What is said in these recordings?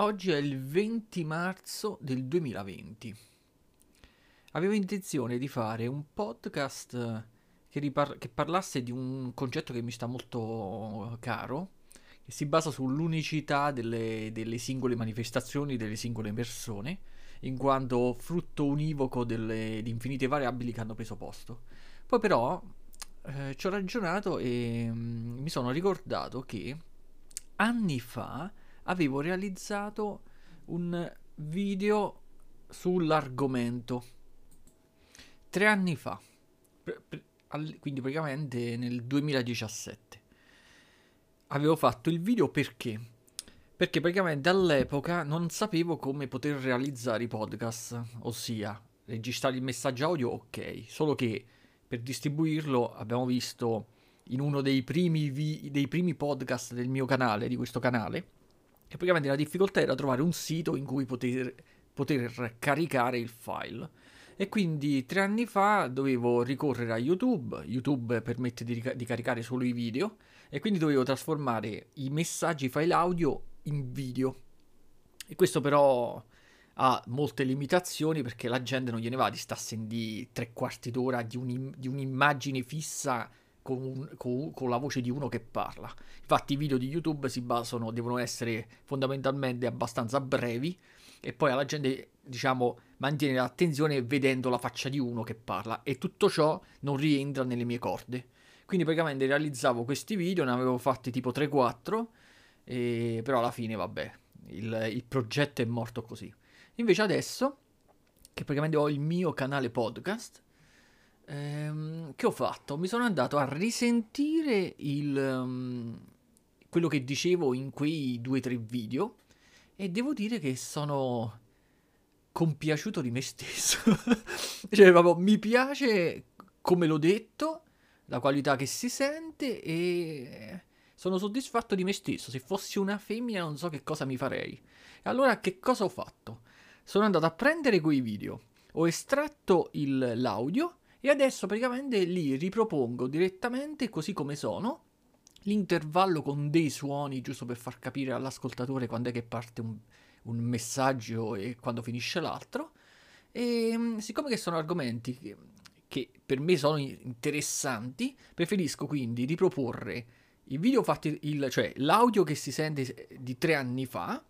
Oggi è il 20 marzo del 2020. Avevo intenzione di fare un podcast che, ripar- che, parlasse di un concetto che mi sta molto caro, che si basa sull'unicità delle, delle singole manifestazioni, delle singole persone, in quanto frutto univoco delle, di infinite variabili che hanno preso posto. Poi però eh, ci ho ragionato e mm, mi sono ricordato che anni fa avevo realizzato un video sull'argomento. Tre anni fa, quindi praticamente nel 2017. Avevo fatto il video perché? Perché praticamente all'epoca non sapevo come poter realizzare i podcast, ossia registrare il messaggio audio, ok, solo che per distribuirlo abbiamo visto in uno dei primi, vi- dei primi podcast del mio canale, di questo canale, che praticamente la difficoltà era trovare un sito in cui poter, poter caricare il file. E quindi tre anni fa dovevo ricorrere a YouTube, YouTube permette di, ric- di caricare solo i video, e quindi dovevo trasformare i messaggi, file audio in video. E questo però ha molte limitazioni perché la gente non gliene va di starsi di tre quarti d'ora di, un, di un'immagine fissa con, con, con, la voce di uno che parla. Infatti i video di YouTube si basano, devono essere fondamentalmente abbastanza brevi e poi alla gente, diciamo, mantiene l'attenzione vedendo la faccia di uno che parla e tutto ciò non rientra nelle mie corde. Quindi praticamente realizzavo questi video, ne avevo fatti tipo 3-4, e... però alla fine vabbè, il, il progetto è morto così. Invece adesso, che praticamente ho il mio canale podcast, ehm, che ho fatto? Mi sono andato a risentire il, um, quello che dicevo in quei due o tre video e devo dire che sono compiaciuto di me stesso. cioè, proprio mi piace come l'ho detto, la qualità che si sente e sono soddisfatto di me stesso. Se fossi una femmina non so che cosa mi farei. E allora che cosa ho fatto? sono andato a prendere quei video, ho estratto il, l'audio e adesso praticamente li ripropongo direttamente così come sono. L'intervallo con dei suoni, giusto per far capire all'ascoltatore quando è che parte un, un messaggio e quando finisce l'altro. E mm, siccome che sono argomenti che, che per me sono interessanti, preferisco quindi riproporre i video fatti, il, cioè l'audio che si sente di tre anni fa,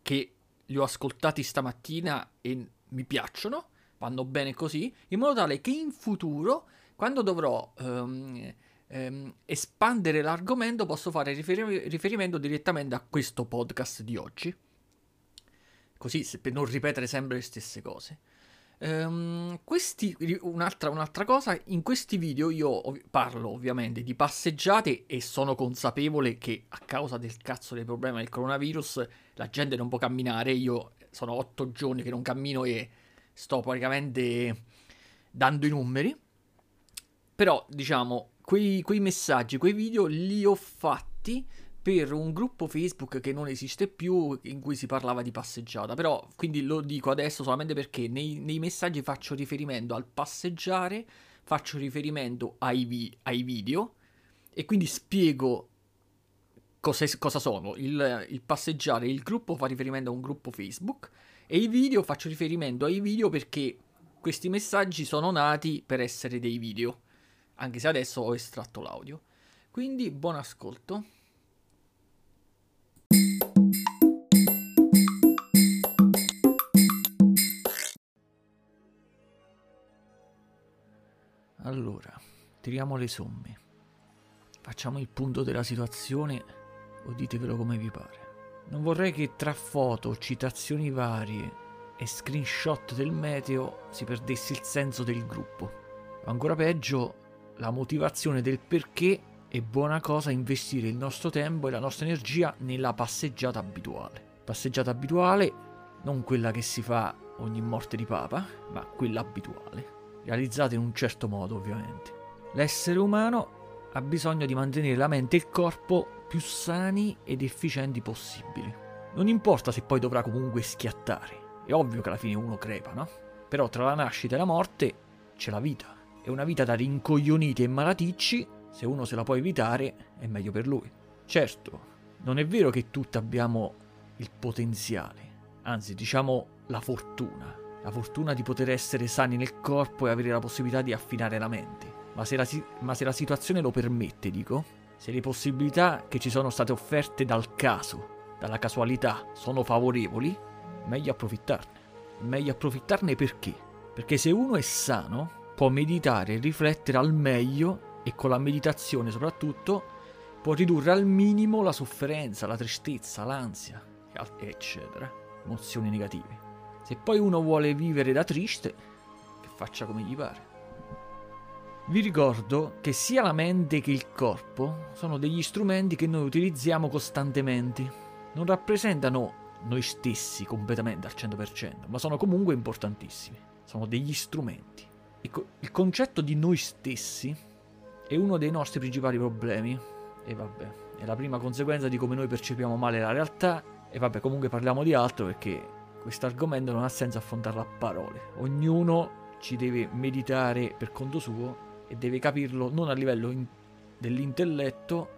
che li ho ascoltati stamattina e mi piacciono, vanno bene così, in modo tale che in futuro, quando dovrò um, um, espandere l'argomento, posso fare riferi- riferimento direttamente a questo podcast di oggi. Così per non ripetere sempre le stesse cose. Um, questi, un'altra, un'altra, cosa, in questi video io ov- parlo ovviamente di passeggiate e sono consapevole che a causa del cazzo del problema del coronavirus la gente non può camminare, io sono otto giorni che non cammino e sto praticamente dando i numeri, però diciamo quei, quei messaggi, quei video li ho fatti per un gruppo Facebook che non esiste più in cui si parlava di passeggiata. Però, quindi lo dico adesso solamente perché nei, nei messaggi faccio riferimento al passeggiare, faccio riferimento ai, vi, ai video e quindi spiego cosa, cosa sono. Il, il, passeggiare, il gruppo fa riferimento a un gruppo Facebook e i video faccio riferimento ai video perché questi messaggi sono nati per essere dei video, anche se adesso ho estratto l'audio. Quindi buon ascolto. Allora, tiriamo le somme. Facciamo il punto della situazione o ditevelo come vi pare. Non vorrei che tra foto, citazioni varie e screenshot del meteo si perdesse il senso del gruppo. Ancora peggio, la motivazione del perché è buona cosa investire il nostro tempo e la nostra energia nella passeggiata abituale. Passeggiata abituale, non quella che si fa ogni morte di papa, ma quella abituale realizzate in un certo modo ovviamente. L'essere umano ha bisogno di mantenere la mente e il corpo più sani ed efficienti possibili. Non importa se poi dovrà comunque schiattare, è ovvio che alla fine uno crepa, no? Però tra la nascita e la morte c'è la vita. È una vita da rincoglioniti e malaticci, se uno se la può evitare è meglio per lui. Certo, non è vero che tutti abbiamo il potenziale, anzi diciamo la fortuna. La fortuna di poter essere sani nel corpo e avere la possibilità di affinare la mente. Ma se la, ma se la situazione lo permette, dico, se le possibilità che ci sono state offerte dal caso, dalla casualità, sono favorevoli, meglio approfittarne. Meglio approfittarne perché? Perché se uno è sano, può meditare e riflettere al meglio e con la meditazione soprattutto può ridurre al minimo la sofferenza, la tristezza, l'ansia, eccetera, emozioni negative. Se poi uno vuole vivere da triste, che faccia come gli pare. Vi ricordo che sia la mente che il corpo sono degli strumenti che noi utilizziamo costantemente. Non rappresentano noi stessi completamente al 100%, ma sono comunque importantissimi. Sono degli strumenti. Il concetto di noi stessi è uno dei nostri principali problemi. E vabbè, è la prima conseguenza di come noi percepiamo male la realtà. E vabbè, comunque parliamo di altro perché questo argomento non ha senso affrontarlo a parole. Ognuno ci deve meditare per conto suo e deve capirlo non a livello in- dell'intelletto,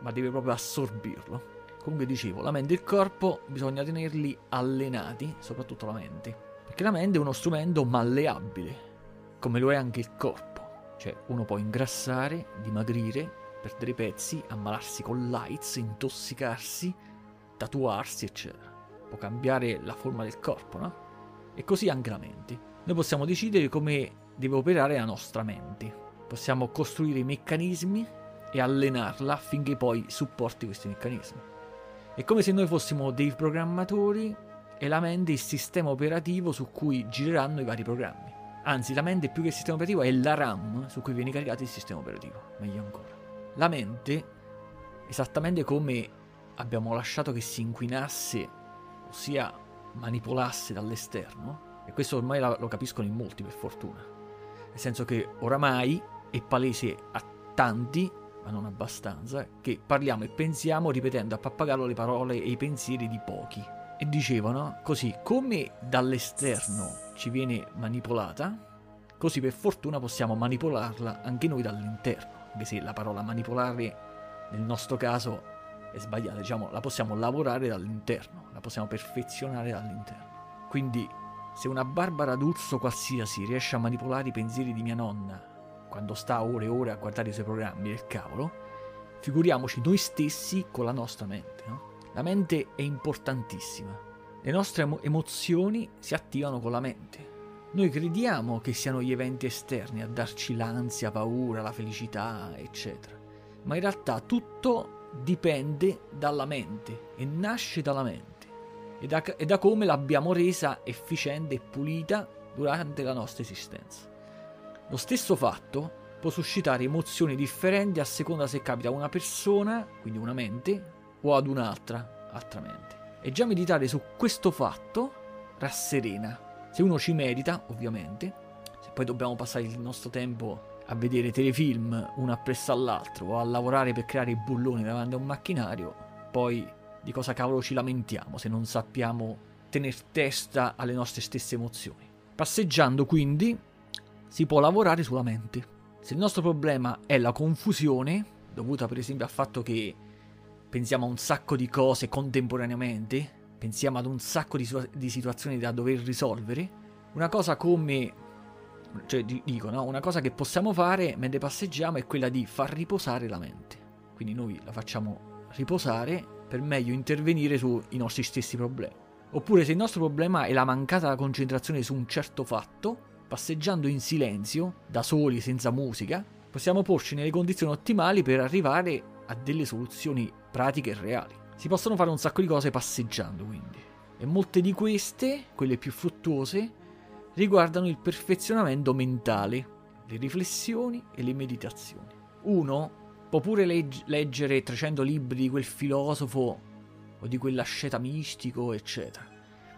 ma deve proprio assorbirlo. Comunque dicevo, la mente e il corpo bisogna tenerli allenati, soprattutto la mente, perché la mente è uno strumento malleabile, come lo è anche il corpo. Cioè, uno può ingrassare, dimagrire, perdere pezzi, ammalarsi con l'AIDS, intossicarsi, tatuarsi, eccetera. Può cambiare la forma del corpo, no? E così anche la mente. Noi possiamo decidere come deve operare la nostra mente. Possiamo costruire i meccanismi e allenarla affinché poi supporti questi meccanismi. È come se noi fossimo dei programmatori e la mente il sistema operativo su cui gireranno i vari programmi. Anzi, la mente più che il sistema operativo è la RAM su cui viene caricato il sistema operativo. Meglio ancora. La mente, esattamente come abbiamo lasciato che si inquinasse, ossia manipolasse dall'esterno, e questo ormai lo capiscono in molti per fortuna, nel senso che oramai è palese a tanti, ma non abbastanza, che parliamo e pensiamo ripetendo a pappagallo le parole e i pensieri di pochi e dicevano così come dall'esterno ci viene manipolata, così per fortuna possiamo manipolarla anche noi dall'interno, anche se la parola manipolare nel nostro caso è sbagliata, diciamo la possiamo lavorare dall'interno, la possiamo perfezionare dall'interno. Quindi se una Barbara D'Urso qualsiasi riesce a manipolare i pensieri di mia nonna quando sta ore e ore a guardare i suoi programmi del cavolo, figuriamoci noi stessi con la nostra mente, no? La mente è importantissima. Le nostre emo- emozioni si attivano con la mente. Noi crediamo che siano gli eventi esterni a darci l'ansia, paura, la felicità, eccetera. Ma in realtà tutto dipende dalla mente e nasce dalla mente e da, e da come l'abbiamo resa efficiente e pulita durante la nostra esistenza. Lo stesso fatto può suscitare emozioni differenti a seconda se capita a una persona, quindi una mente, o ad un'altra, altra mente. E già meditare su questo fatto rasserena. Se uno ci medita, ovviamente, se poi dobbiamo passare il nostro tempo a vedere telefilm uno appresso all'altro o a lavorare per creare i bulloni davanti a un macchinario, poi di cosa cavolo ci lamentiamo se non sappiamo tenere testa alle nostre stesse emozioni. Passeggiando quindi si può lavorare sulla mente. Se il nostro problema è la confusione, dovuta per esempio al fatto che pensiamo a un sacco di cose contemporaneamente, pensiamo ad un sacco di, di situazioni da dover risolvere, una cosa come, cioè dico, no? una cosa che possiamo fare mentre passeggiamo è quella di far riposare la mente. Quindi noi la facciamo riposare per meglio intervenire sui nostri stessi problemi. Oppure se il nostro problema è la mancata concentrazione su un certo fatto, passeggiando in silenzio, da soli, senza musica, possiamo porci nelle condizioni ottimali per arrivare a delle soluzioni pratiche e reali. Si possono fare un sacco di cose passeggiando, quindi. E molte di queste, quelle più fruttuose, riguardano il perfezionamento mentale, le riflessioni e le meditazioni. Uno può pure legg- leggere 300 libri di quel filosofo o di quell'asceta mistico, eccetera.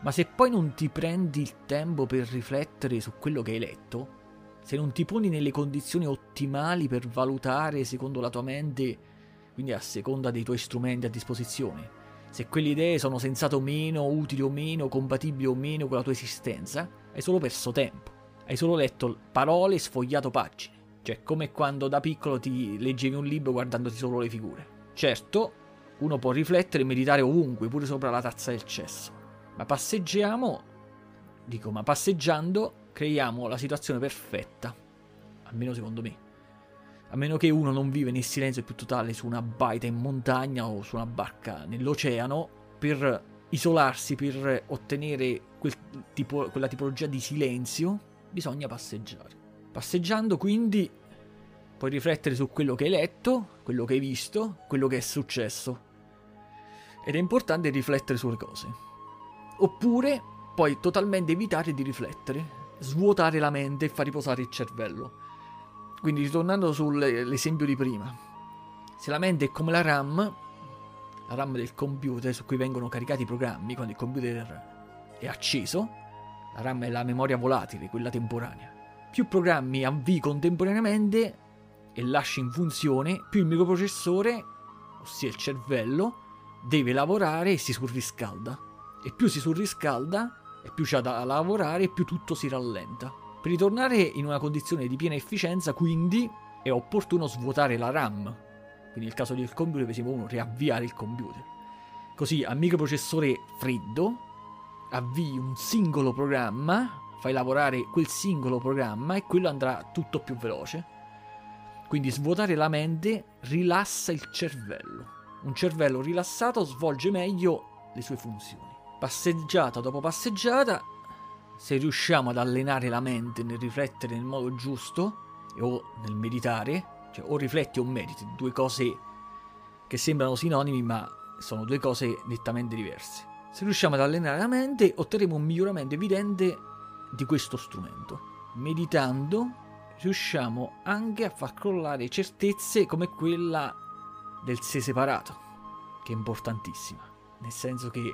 Ma se poi non ti prendi il tempo per riflettere su quello che hai letto, se non ti poni nelle condizioni ottimali per valutare secondo la tua mente quindi a seconda dei tuoi strumenti a disposizione. Se quelle idee sono sensate o meno, utili o meno, compatibili o meno con la tua esistenza, hai solo perso tempo. Hai solo letto parole e sfogliato pagine. Cioè, come quando da piccolo ti leggevi un libro guardandoti solo le figure. Certo, uno può riflettere e meditare ovunque, pure sopra la tazza del cesso. Ma passeggiamo, dico, ma passeggiando creiamo la situazione perfetta, almeno secondo me. A meno che uno non vive nel silenzio più totale su una baita in montagna o su una barca nell'oceano per isolarsi, per ottenere quel tipo, quella tipologia di silenzio, bisogna passeggiare. Passeggiando quindi puoi riflettere su quello che hai letto, quello che hai visto, quello che è successo. Ed è importante riflettere sulle cose. Oppure puoi totalmente evitare di riflettere, svuotare la mente e far riposare il cervello. Quindi ritornando sull'esempio di prima, se la mente è come la RAM, la RAM del computer su cui vengono caricati i programmi quando il computer è acceso, la RAM è la memoria volatile, quella temporanea. Più programmi avvii contemporaneamente e lasci in funzione, più il microprocessore, ossia il cervello, deve lavorare e si surriscalda. E più si surriscalda, e più c'ha da lavorare, e più tutto si rallenta. Per ritornare in una condizione di piena efficienza, quindi, è opportuno svuotare la RAM. Quindi nel caso del computer, per esempio, uno riavviare il computer. Così a microprocessore freddo avvii un singolo programma, fai lavorare quel singolo programma e quello andrà tutto più veloce. Quindi svuotare la mente rilassa il cervello. Un cervello rilassato svolge meglio le sue funzioni. Passeggiata dopo passeggiata, se riusciamo ad allenare la mente nel riflettere nel modo giusto o nel meditare, cioè o rifletti o mediti, due cose che sembrano sinonimi ma sono due cose nettamente diverse. Se riusciamo ad allenare la mente otterremo un miglioramento evidente di questo strumento. Meditando riusciamo anche a far crollare certezze come quella del sé separato, che è importantissima, nel senso che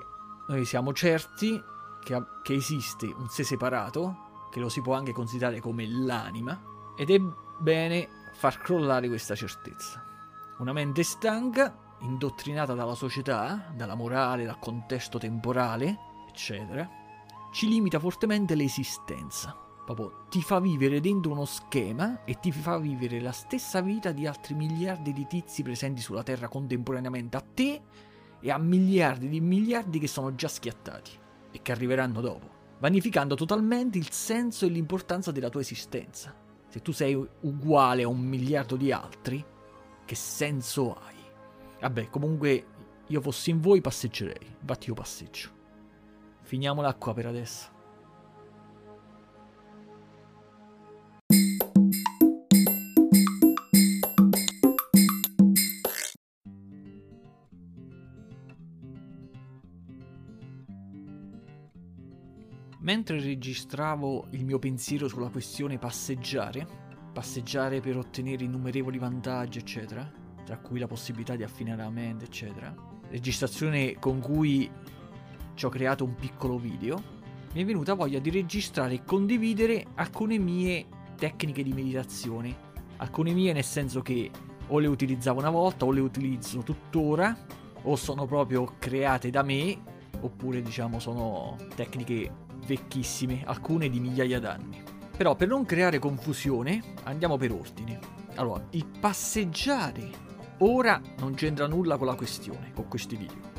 noi siamo certi che, che esiste un sé separato, che lo si può anche considerare come l'anima, ed è bene far crollare questa certezza. Una mente stanca, indottrinata dalla società, dalla morale, dal contesto temporale, eccetera, ci limita fortemente l'esistenza. Proprio ti fa vivere dentro uno schema e ti fa vivere la stessa vita di altri miliardi di tizi presenti sulla Terra contemporaneamente a te e a miliardi di miliardi che sono già schiattati e che arriveranno dopo, vanificando totalmente il senso e l'importanza della tua esistenza. Se tu sei uguale a un miliardo di altri, che senso hai? Vabbè, comunque io fossi in voi passeggerei, infatti io passeggio. Finiamola qua per adesso. Mentre registravo il mio pensiero sulla questione passeggiare, passeggiare per ottenere innumerevoli vantaggi, eccetera, tra cui la possibilità di affinare la mente, eccetera, registrazione con cui ci ho creato un piccolo video, mi è venuta voglia di registrare e condividere alcune mie tecniche di meditazione. Alcune mie nel senso che o le utilizzavo una volta o le utilizzo tuttora o sono proprio create da me oppure diciamo sono tecniche vecchissime, alcune di migliaia d'anni. Però per non creare confusione andiamo per ordine. Allora, il passeggiare ora non c'entra nulla con la questione, con questi video.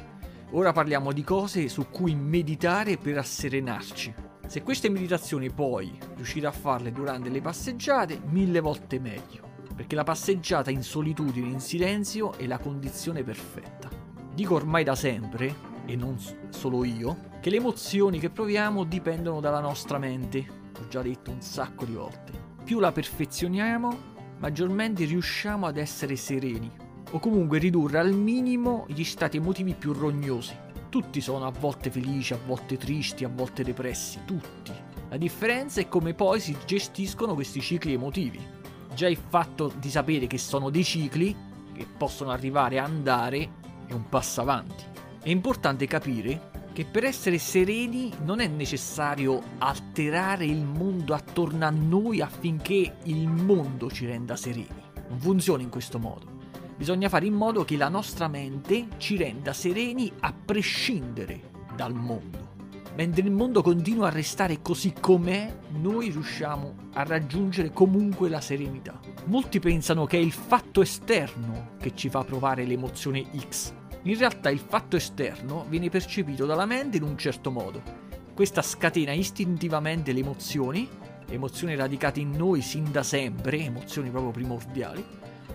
Ora parliamo di cose su cui meditare per asserenarci. Se queste meditazioni poi riuscite a farle durante le passeggiate, mille volte meglio. Perché la passeggiata in solitudine, in silenzio, è la condizione perfetta. Dico ormai da sempre, e non solo io, che le emozioni che proviamo dipendono dalla nostra mente. Ho già detto un sacco di volte. Più la perfezioniamo, maggiormente riusciamo ad essere sereni, o comunque ridurre al minimo gli stati emotivi più rognosi. Tutti sono a volte felici, a volte tristi, a volte depressi, tutti. La differenza è come poi si gestiscono questi cicli emotivi. Già il fatto di sapere che sono dei cicli, che possono arrivare a andare, è un passo avanti. È importante capire che per essere sereni non è necessario alterare il mondo attorno a noi affinché il mondo ci renda sereni. Non funziona in questo modo. Bisogna fare in modo che la nostra mente ci renda sereni a prescindere dal mondo. Mentre il mondo continua a restare così com'è, noi riusciamo a raggiungere comunque la serenità. Molti pensano che è il fatto esterno che ci fa provare l'emozione X, In realtà il fatto esterno viene percepito dalla mente in un certo modo. Questa scatena istintivamente le emozioni, emozioni radicate in noi sin da sempre, emozioni proprio primordiali,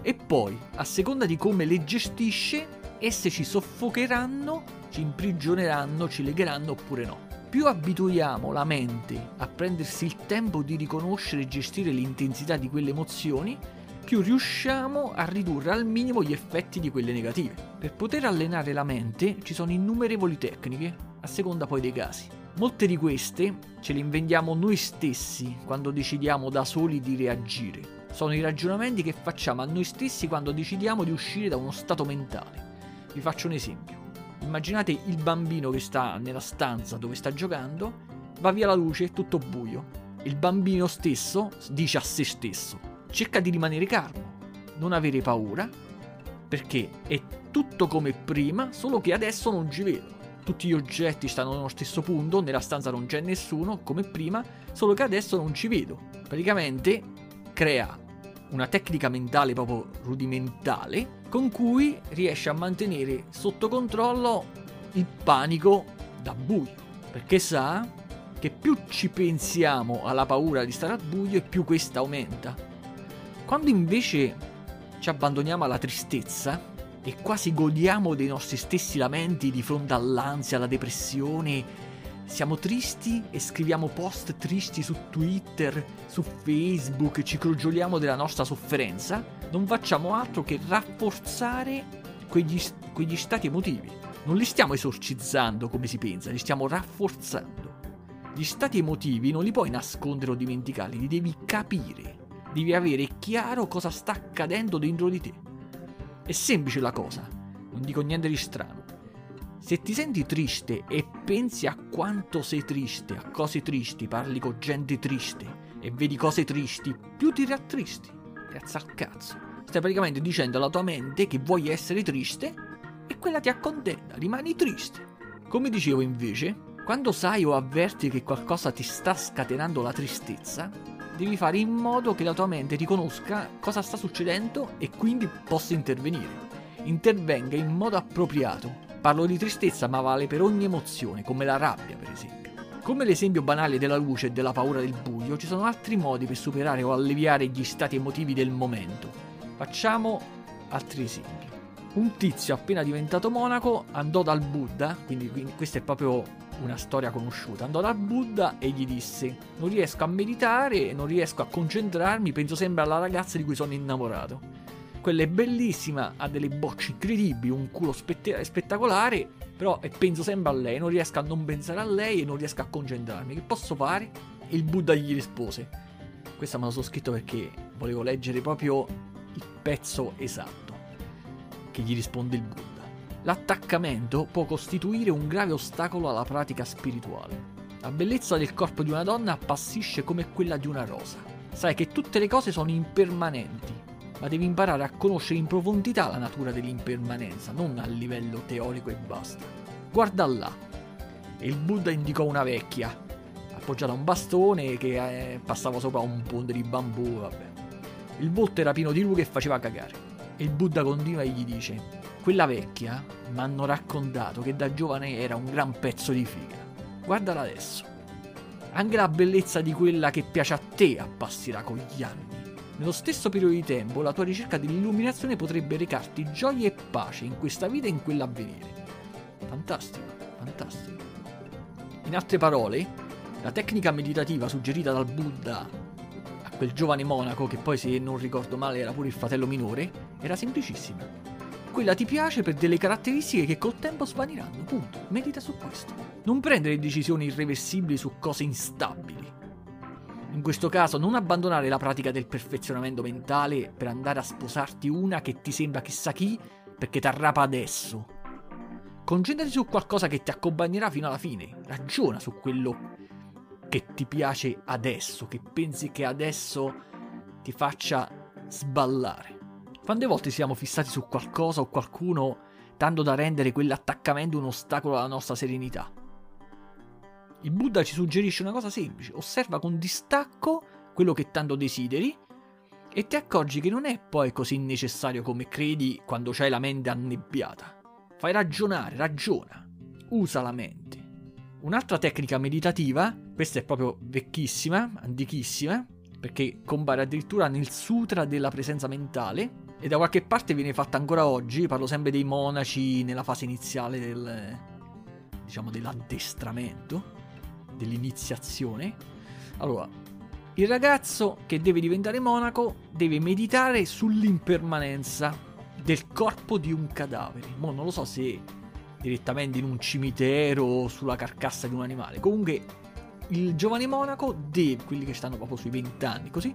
e poi, a seconda di come le gestisce, esse ci soffocheranno, ci imprigioneranno, ci legheranno oppure no. Più abituiamo la mente a prendersi il tempo di riconoscere e gestire l'intensità di quelle emozioni, più riusciamo a ridurre al minimo gli effetti di quelle negative. Per poter allenare la mente ci sono innumerevoli tecniche, a seconda poi dei casi. Molte di queste ce le inventiamo noi stessi quando decidiamo da soli di reagire. Sono i ragionamenti che facciamo a noi stessi quando decidiamo di uscire da uno stato mentale. Vi faccio un esempio. Immaginate il bambino che sta nella stanza dove sta giocando, va via la luce, tutto buio. Il bambino stesso dice a se stesso, cerca di rimanere calmo, non avere paura, perché è tutto come prima, solo che adesso non ci vedo. Tutti gli oggetti stanno nello stesso punto, nella stanza non c'è nessuno, come prima, solo che adesso non ci vedo. Praticamente crea una tecnica mentale proprio rudimentale con cui riesce a mantenere sotto controllo il panico da buio, perché sa che più ci pensiamo alla paura di stare al buio e più questa aumenta. Quando invece ci abbandoniamo alla tristezza e quasi godiamo dei nostri stessi lamenti di fronte all'ansia, alla depressione, siamo tristi e scriviamo post tristi su Twitter, su Facebook, ci crogioliamo della nostra sofferenza, non facciamo altro che rafforzare quegli, quegli stati emotivi. Non li stiamo esorcizzando come si pensa, li stiamo rafforzando. Gli stati emotivi non li puoi nascondere o dimenticarli, li devi capire. Devi avere chiaro cosa sta accadendo dentro di te. È semplice la cosa, non dico niente di strano. Se ti senti triste e pensi a quanto sei triste, a cose tristi, parli con gente triste e vedi cose tristi, più ti rattristi. Grazie al cazzo. Stai praticamente dicendo alla tua mente che vuoi essere triste e quella ti accontenta, rimani triste. Come dicevo invece, quando sai o avverti che qualcosa ti sta scatenando la tristezza, devi fare in modo che la tua mente riconosca cosa sta succedendo e quindi possa intervenire. Intervenga in modo appropriato Parlo di tristezza, ma vale per ogni emozione, come la rabbia, per esempio. Come l'esempio banale della luce e della paura del buio, ci sono altri modi per superare o alleviare gli stati emotivi del momento. Facciamo altri esempi. Un tizio appena diventato monaco andò dal Buddha, quindi, quindi questa è proprio una storia conosciuta, andò dal Buddha e gli disse non riesco a meditare, non riesco a concentrarmi, penso sempre alla ragazza di cui sono innamorato quella è bellissima, ha delle bocce incredibili, un culo spette- spettacolare, però penso sempre a lei, non riesco a non pensare a lei e non riesco a concentrarmi. Che posso fare? E il Buddha gli rispose. Questa me la sono scritto perché volevo leggere proprio il pezzo esatto che gli risponde il Buddha. L'attaccamento può costituire un grave ostacolo alla pratica spirituale. La bellezza del corpo di una donna appassisce come quella di una rosa. Sai che tutte le cose sono impermanenti ma devi imparare a conoscere in profondità la natura dell'impermanenza, non a livello teorico e basta. Guarda là. E il Buddha indicò una vecchia, appoggiata a un bastone che eh, passava sopra un ponte di bambù, vabbè. Il volto era pieno di rughe e faceva cagare. E il Buddha continua e gli dice: Quella vecchia mi hanno raccontato che da giovane era un gran pezzo di figa. Guardala adesso. Anche la bellezza di quella che piace a te appassirà con gli anni. Nello stesso periodo di tempo, la tua ricerca dell'illuminazione potrebbe recarti gioia e pace in questa vita e in quella a venire. Fantastico, fantastico. In altre parole, la tecnica meditativa suggerita dal Buddha a quel giovane monaco, che poi se non ricordo male era pure il fratello minore, era semplicissima. Quella ti piace per delle caratteristiche che col tempo svaniranno, punto. Medita su questo. Non prendere decisioni irreversibili su cose instabili in questo caso non abbandonare la pratica del perfezionamento mentale per andare a sposarti una che ti sembra chissà chi perché ti arrapa adesso. Concentrati su qualcosa che ti accompagnerà fino alla fine. Ragiona su quello che ti piace adesso, che pensi che adesso ti faccia sballare. Quante volte siamo fissati su qualcosa o qualcuno tanto da rendere quell'attaccamento un ostacolo alla nostra serenità? Il Buddha ci suggerisce una cosa semplice, osserva con distacco quello che tanto desideri e ti accorgi che non è poi così necessario come credi quando c'hai la mente annebbiata. fai ragionare, ragiona, usa la mente. Un'altra tecnica meditativa, questa è proprio vecchissima, antichissima, perché compare addirittura nel Sutra della presenza mentale e da qualche parte viene fatta ancora oggi, parlo sempre dei monaci nella fase iniziale del diciamo dell'addestramento, dell'iniziazione. Allora, il ragazzo che deve diventare monaco deve meditare sull'impermanenza del corpo di un cadavere. Mo non lo so se direttamente in un cimitero o sulla carcassa di un animale. Comunque il giovane monaco deve, quelli che stanno proprio sui 20 anni, così,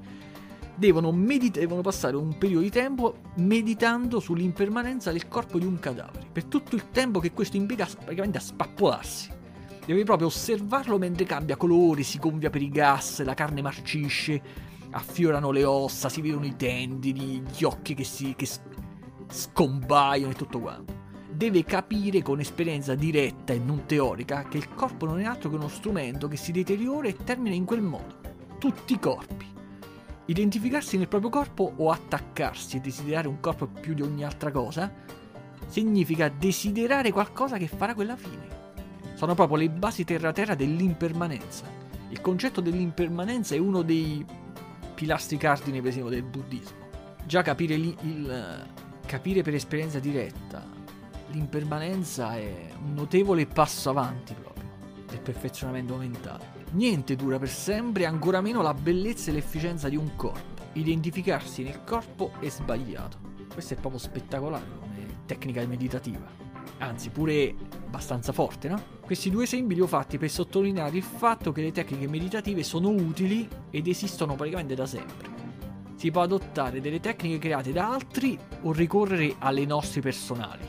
devono, medita- devono passare un periodo di tempo meditando sull'impermanenza del corpo di un cadavere. Per tutto il tempo che questo impiega praticamente a spappolarsi. Devi proprio osservarlo mentre cambia colore, si gonfia per i gas, la carne marcisce, affiorano le ossa, si vedono i tendini, gli occhi che, si, che scompaiono e tutto quanto. Deve capire con esperienza diretta e non teorica che il corpo non è altro che uno strumento che si deteriora e termina in quel modo. Tutti i corpi. Identificarsi nel proprio corpo o attaccarsi e desiderare un corpo più di ogni altra cosa significa desiderare qualcosa che farà quella fine sono proprio le basi terra-terra dell'impermanenza. Il concetto dell'impermanenza è uno dei pilastri cardine, per esempio, del buddismo. Già capire, li, il, capire per esperienza diretta l'impermanenza è un notevole passo avanti proprio del perfezionamento mentale. Niente dura per sempre, ancora meno la bellezza e l'efficienza di un corpo. Identificarsi nel corpo è sbagliato. Questo è proprio spettacolare come tecnica meditativa anzi pure abbastanza forte, no? Questi due esempi li ho fatti per sottolineare il fatto che le tecniche meditative sono utili ed esistono praticamente da sempre. Si può adottare delle tecniche create da altri o ricorrere alle nostre personali.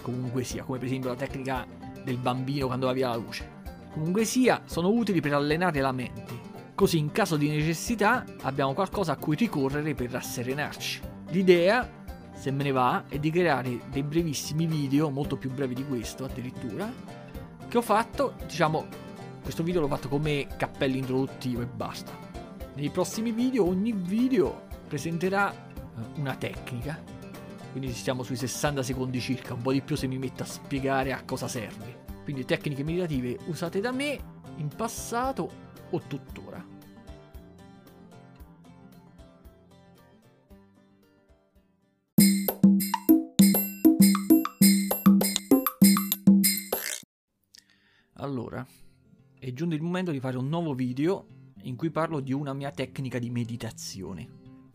Comunque sia, come per esempio la tecnica del bambino quando va via la luce. Comunque sia, sono utili per allenare la mente. Così in caso di necessità abbiamo qualcosa a cui ricorrere per rasserenarci. L'idea se me ne va, è di creare dei brevissimi video, molto più brevi di questo addirittura, che ho fatto, diciamo, questo video l'ho fatto come cappello introduttivo e basta. Nei prossimi video, ogni video presenterà eh, una tecnica, quindi stiamo sui 60 secondi circa, un po' di più se mi metto a spiegare a cosa serve. Quindi tecniche meditative usate da me in passato o tuttora. Allora, è giunto il momento di fare un nuovo video in cui parlo di una mia tecnica di meditazione.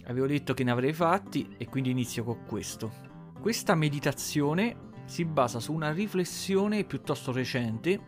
Avevo detto che ne avrei fatti e quindi inizio con questo. Questa meditazione si basa su una riflessione piuttosto recente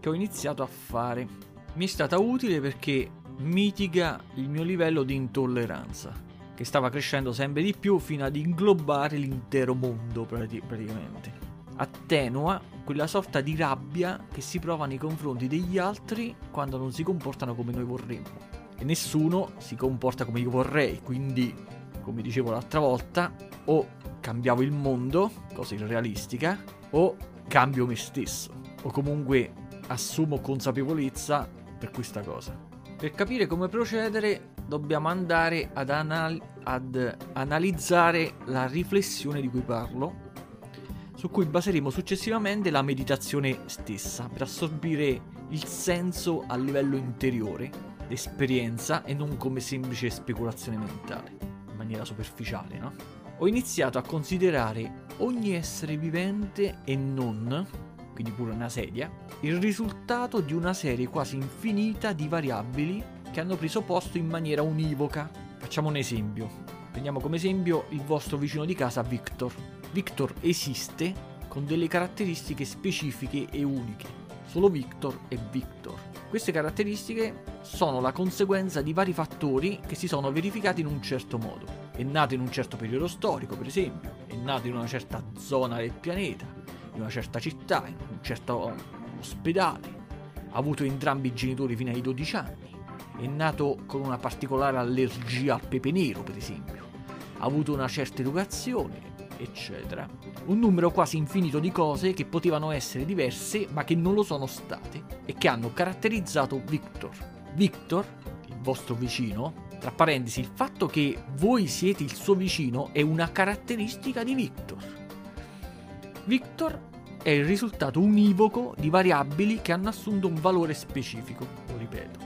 che ho iniziato a fare. Mi è stata utile perché mitiga il mio livello di intolleranza, che stava crescendo sempre di più fino ad inglobare l'intero mondo praticamente attenua quella sorta di rabbia che si prova nei confronti degli altri quando non si comportano come noi vorremmo. E nessuno si comporta come io vorrei, quindi, come dicevo l'altra volta, o cambiavo il mondo, cosa irrealistica, o cambio me stesso, o comunque assumo consapevolezza per questa cosa. Per capire come procedere dobbiamo andare ad, anal- ad analizzare la riflessione di cui parlo su cui baseremo successivamente la meditazione stessa per assorbire il senso a livello interiore, l'esperienza e non come semplice speculazione mentale, in maniera superficiale, no? Ho iniziato a considerare ogni essere vivente e non, quindi pure una sedia, il risultato di una serie quasi infinita di variabili che hanno preso posto in maniera univoca. Facciamo un esempio. Prendiamo come esempio il vostro vicino di casa Victor Victor esiste con delle caratteristiche specifiche e uniche. Solo Victor è Victor. Queste caratteristiche sono la conseguenza di vari fattori che si sono verificati in un certo modo. È nato in un certo periodo storico, per esempio, è nato in una certa zona del pianeta, in una certa città, in un certo ospedale, ha avuto entrambi i genitori fino ai 12 anni, è nato con una particolare allergia al pepe nero, per esempio, ha avuto una certa educazione, eccetera. Un numero quasi infinito di cose che potevano essere diverse ma che non lo sono state e che hanno caratterizzato Victor. Victor, il vostro vicino, tra parentesi, il fatto che voi siete il suo vicino è una caratteristica di Victor. Victor è il risultato univoco di variabili che hanno assunto un valore specifico, lo ripeto.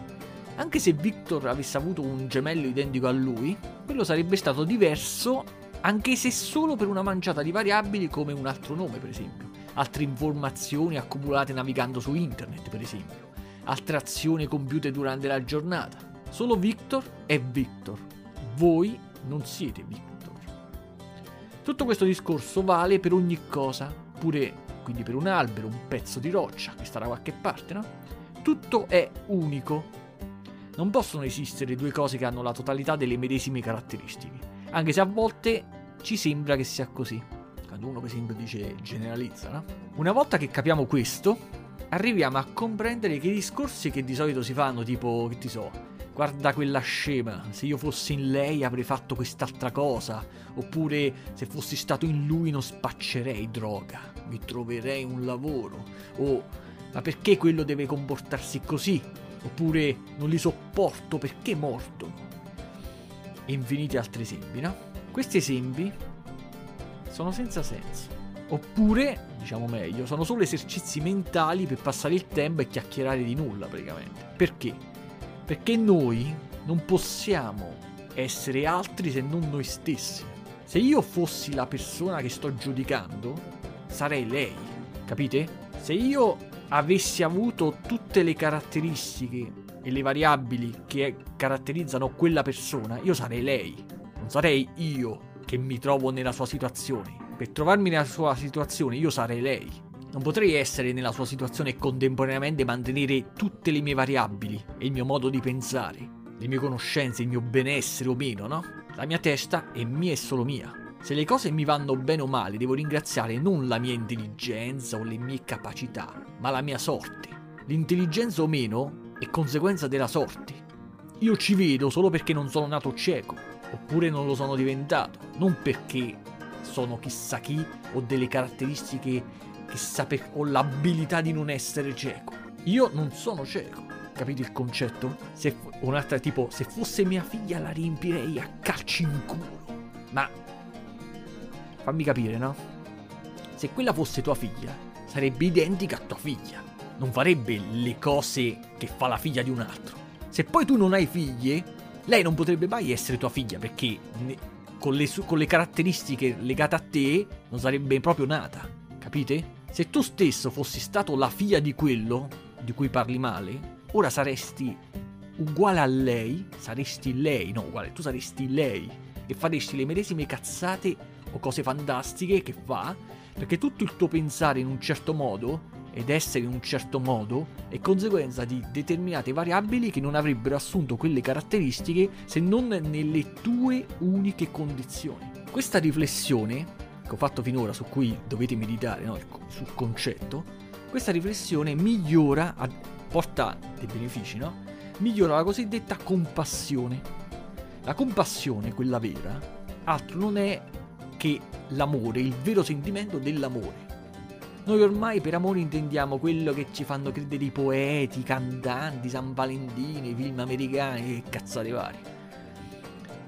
Anche se Victor avesse avuto un gemello identico a lui, quello sarebbe stato diverso anche se solo per una manciata di variabili come un altro nome, per esempio, altre informazioni accumulate navigando su internet, per esempio, altre azioni compiute durante la giornata. Solo Victor è Victor. Voi non siete Victor. Tutto questo discorso vale per ogni cosa, pure quindi per un albero, un pezzo di roccia che sta da qualche parte, no? Tutto è unico. Non possono esistere due cose che hanno la totalità delle medesime caratteristiche, anche se a volte ci sembra che sia così. Quando uno per esempio dice generalizza, no? Una volta che capiamo questo, arriviamo a comprendere che i discorsi che di solito si fanno, tipo, che ti so, guarda quella scema, se io fossi in lei avrei fatto quest'altra cosa, oppure se fossi stato in lui non spaccerei droga, mi troverei un lavoro, o ma perché quello deve comportarsi così, oppure non li sopporto perché morto. E infiniti altri esempi, no? Questi esempi sono senza senso. Oppure, diciamo meglio, sono solo esercizi mentali per passare il tempo e chiacchierare di nulla praticamente. Perché? Perché noi non possiamo essere altri se non noi stessi. Se io fossi la persona che sto giudicando, sarei lei, capite? Se io avessi avuto tutte le caratteristiche e le variabili che caratterizzano quella persona, io sarei lei, non sarei io che mi trovo nella sua situazione. Per trovarmi nella sua situazione, io sarei lei. Non potrei essere nella sua situazione e contemporaneamente mantenere tutte le mie variabili e il mio modo di pensare, le mie conoscenze, il mio benessere o meno, no? La mia testa è mia e solo mia. Se le cose mi vanno bene o male, devo ringraziare non la mia intelligenza o le mie capacità, ma la mia sorte. L'intelligenza o meno è conseguenza della sorte. Io ci vedo solo perché non sono nato cieco, oppure non lo sono diventato, non perché sono chissà chi o delle caratteristiche chissà per... ho l'abilità di non essere cieco. Io non sono cieco. Capito il concetto? Se un'altra tipo, se fosse mia figlia la riempirei a calci in culo. Ma fammi capire, no? Se quella fosse tua figlia, sarebbe identica a tua figlia. Non farebbe le cose che fa la figlia di un altro. Se poi tu non hai figlie, lei non potrebbe mai essere tua figlia perché con le, con le caratteristiche legate a te non sarebbe proprio nata. Capite? Se tu stesso fossi stato la figlia di quello di cui parli male, ora saresti uguale a lei, saresti lei, no uguale, tu saresti lei e faresti le medesime cazzate o cose fantastiche che fa, perché tutto il tuo pensare in un certo modo ed essere in un certo modo è conseguenza di determinate variabili che non avrebbero assunto quelle caratteristiche se non nelle tue uniche condizioni. Questa riflessione ho fatto finora, su cui dovete meditare, no? sul concetto, questa riflessione migliora, porta dei benefici, no? Migliora la cosiddetta compassione. La compassione, quella vera, altro non è che l'amore, il vero sentimento dell'amore. Noi ormai per amore intendiamo quello che ci fanno credere i poeti, i cantanti, San Valentino, i film americani e cazzate varie.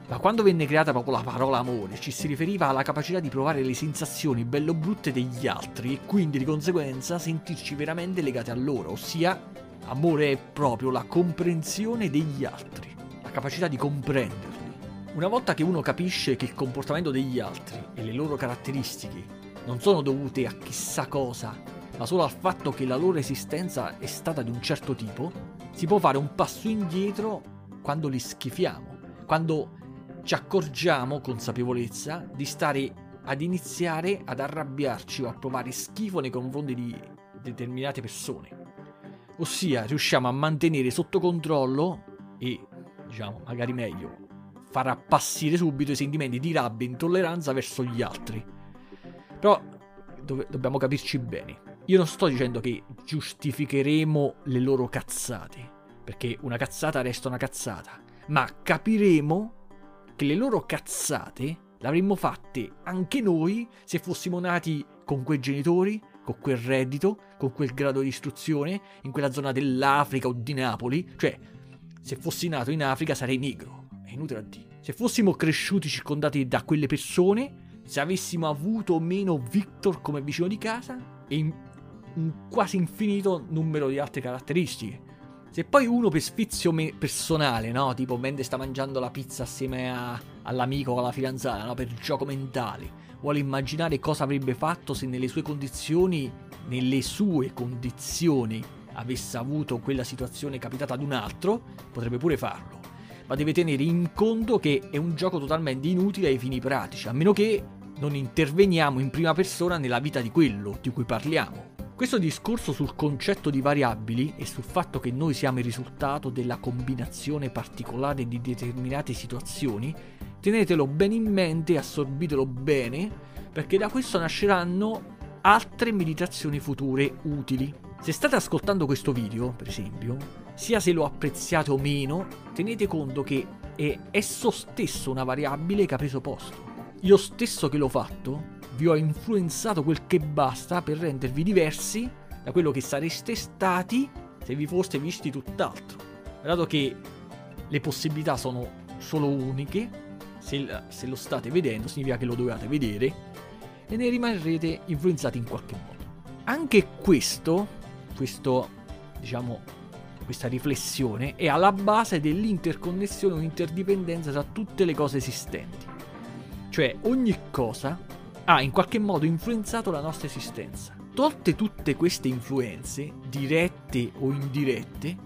Ma quando venne creata proprio la parola amore, ci si riferiva alla capacità di provare le sensazioni bello brutte degli altri e quindi di conseguenza sentirci veramente legati a loro, ossia amore è proprio la comprensione degli altri, la capacità di comprenderli. Una volta che uno capisce che il comportamento degli altri e le loro caratteristiche non sono dovute a chissà cosa, ma solo al fatto che la loro esistenza è stata di un certo tipo, si può fare un passo indietro quando li schifiamo, quando ci accorgiamo, consapevolezza, di stare ad iniziare ad arrabbiarci o a provare schifo nei confronti di determinate persone. Ossia, riusciamo a mantenere sotto controllo e, diciamo, magari meglio, far appassire subito i sentimenti di rabbia e intolleranza verso gli altri. Però dove, dobbiamo capirci bene. Io non sto dicendo che giustificheremo le loro cazzate, perché una cazzata resta una cazzata, ma capiremo che le loro cazzate l'avremmo fatte anche noi se fossimo nati con quei genitori, con quel reddito, con quel grado di istruzione, in quella zona dell'Africa o di Napoli. Cioè, se fossi nato in Africa sarei negro. È inutile a dire. Se fossimo cresciuti circondati da quelle persone, se avessimo avuto meno Victor come vicino di casa e in un quasi infinito numero di altre caratteristiche. Se poi uno per sfizio me- personale, no? Tipo mentre sta mangiando la pizza assieme a- all'amico o alla fidanzata, no? Per gioco mentale, vuole immaginare cosa avrebbe fatto se nelle sue condizioni, nelle sue condizioni, avesse avuto quella situazione capitata ad un altro, potrebbe pure farlo. Ma deve tenere in conto che è un gioco totalmente inutile ai fini pratici, a meno che non interveniamo in prima persona nella vita di quello di cui parliamo. Questo discorso sul concetto di variabili e sul fatto che noi siamo il risultato della combinazione particolare di determinate situazioni, tenetelo bene in mente e assorbitelo bene, perché da questo nasceranno altre meditazioni future utili. Se state ascoltando questo video, per esempio, sia se lo appreziate o meno, tenete conto che è esso stesso una variabile che ha preso posto. Io stesso che l'ho fatto, vi ho influenzato quel che basta per rendervi diversi da quello che sareste stati se vi foste visti tutt'altro. Dato che le possibilità sono solo uniche, se, se lo state vedendo significa che lo dovete vedere e ne rimarrete influenzati in qualche modo. Anche questo, questo diciamo, questa riflessione è alla base dell'interconnessione o interdipendenza tra tutte le cose esistenti. Cioè ogni cosa ha in qualche modo influenzato la nostra esistenza. Tolte tutte queste influenze, dirette o indirette,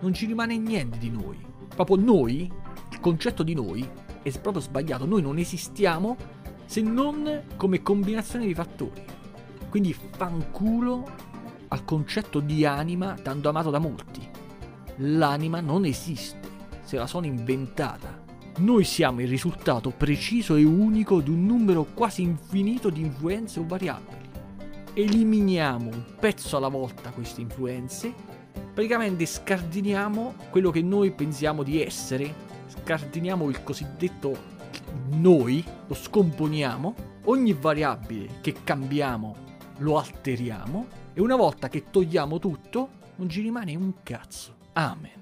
non ci rimane niente di noi. Proprio noi, il concetto di noi, è proprio sbagliato. Noi non esistiamo se non come combinazione di fattori. Quindi fanculo al concetto di anima tanto amato da molti. L'anima non esiste, se la sono inventata. Noi siamo il risultato preciso e unico di un numero quasi infinito di influenze o variabili. Eliminiamo un pezzo alla volta queste influenze, praticamente scardiniamo quello che noi pensiamo di essere, scardiniamo il cosiddetto noi, lo scomponiamo, ogni variabile che cambiamo lo alteriamo e una volta che togliamo tutto non ci rimane un cazzo. Amen.